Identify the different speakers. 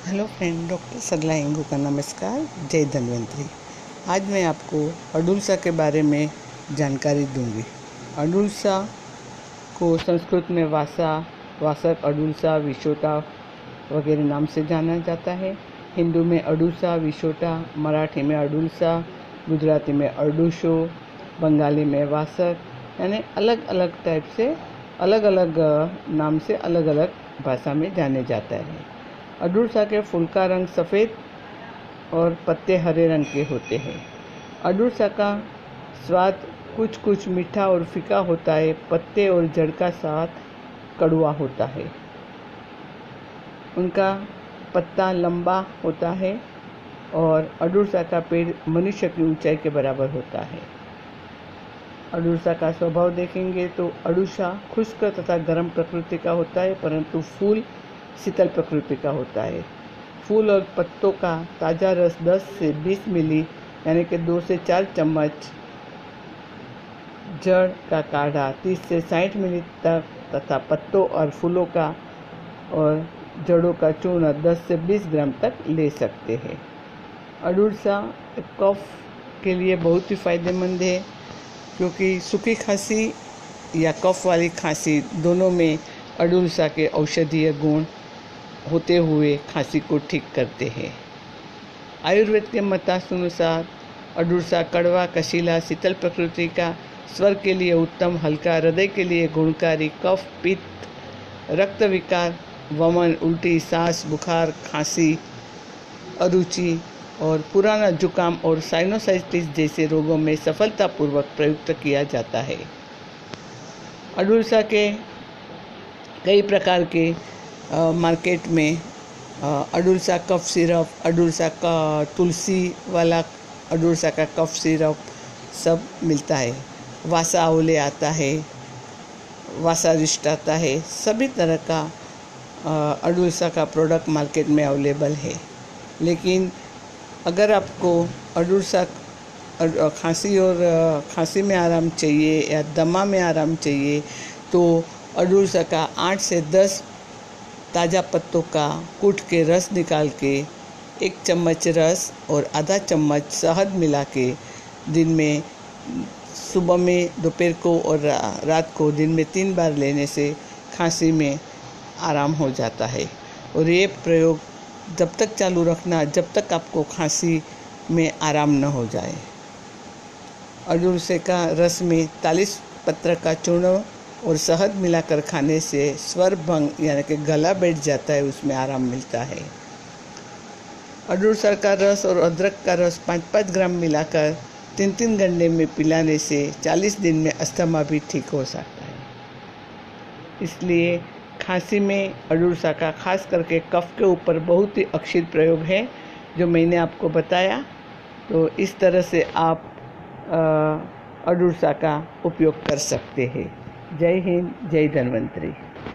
Speaker 1: Hello friend, doctor Sarla इंगू का नमस्कार, जय धन्वंतरी। आज मैं आपको अडुलसा के बारे में जानकारी दूँगी। अडुलसा को संस्कृत में वासा वासक अडुलसा विशोटा वगैरह नाम से जाना जाता है। हिंदू में अडुसा विशोटा, मराठी में अडुलसा गुजराती में अडुशो, बंगाली में वासक यानी अलग अलग टाइप से अलग अलग नाम से अलग अलग भाषा में जाने जाता है। अडुरसा के फूल का रंग सफ़ेद और पत्ते हरे रंग के होते हैं। अडुरसा का स्वाद कुछ कुछ मीठा और फीका होता है, पत्ते और जड़ का साथ कड़वा होता है। उनका पत्ता लंबा होता है और अडुरसा का पेड़ मनुष्य की ऊंचाई के बराबर होता है। अडुरसा का स्वभाव देखेंगे तो अडूसा खुश्क तथा गर्म प्रकृति का होता है, परंतु फूल शीतल प्रकृति का होता है। फूल और पत्तों का ताज़ा रस 10 से 20 मिली, यानी कि दो से चार चम्मच जड़ का काढ़ा 30 से 60 मिली तक तथा पत्तों और फूलों का और जड़ों का चूर्ण 10 से 20 ग्राम तक ले सकते हैं। अडुरसा कफ के लिए बहुत ही फ़ायदेमंद है, क्योंकि सूखी खांसी या कफ वाली खांसी दोनों में अडुलसा के औषधीय गुण होते हुए खांसी को ठीक करते हैं। आयुर्वेद के मतानुसार अडुरसा कड़वा कशीला शीतल प्रकृति का स्वर के लिए उत्तम, हल्का, हृदय के लिए गुणकारी, कफ, पित्त, रक्त विकार, वमन, उल्टी, सांस, बुखार, खांसी, अरुचि और पुराना जुकाम और साइनोसाइटिस जैसे रोगों में सफलतापूर्वक प्रयुक्त किया जाता है। अडुलसा के कई प्रकार के मार्केट में अडुलसा कफ सिरप अडुलसा का तुलसी वाला अडुलसा का कफ सिरप सब मिलता है। वासा ओले आता है, वासा रिस्ट आता है, सभी तरह का अडुलसा का प्रोडक्ट मार्केट में अवेलेबल है। लेकिन अगर आपको अडुलसा खांसी और खांसी में आराम चाहिए या दमा में आराम चाहिए तो अडुलसा का आठ से दस ताज़ा पत्तों का कूट के रस निकाल के, एक चम्मच रस और आधा चम्मच शहद मिला के दिन में, सुबह में, दोपहर को और रात को दिन में तीन बार लेने से खांसी में आराम हो जाता है। और ये प्रयोग जब तक चालू रखना, जब तक आपको खांसी में आराम न हो जाए। अजूर का रस में तालीस पत्र का चूर्ण और शहद मिलाकर खाने से स्वर भंग, यानी कि गला बैठ जाता है, उसमें आराम मिलता है। अडूसर का रस और अदरक का रस पाँच पाँच ग्राम मिलाकर तीन तीन घंटे में पिलाने से चालीस दिन में अस्थमा भी ठीक हो सकता है। इसलिए खांसी में अडूसा का खास करके कफ के ऊपर बहुत ही अक्षित प्रयोग है, जो मैंने आपको बताया। तो इस तरह से आप अडूसा का उपयोग कर सकते हैं। जय हिंद जय धन्वंतरी।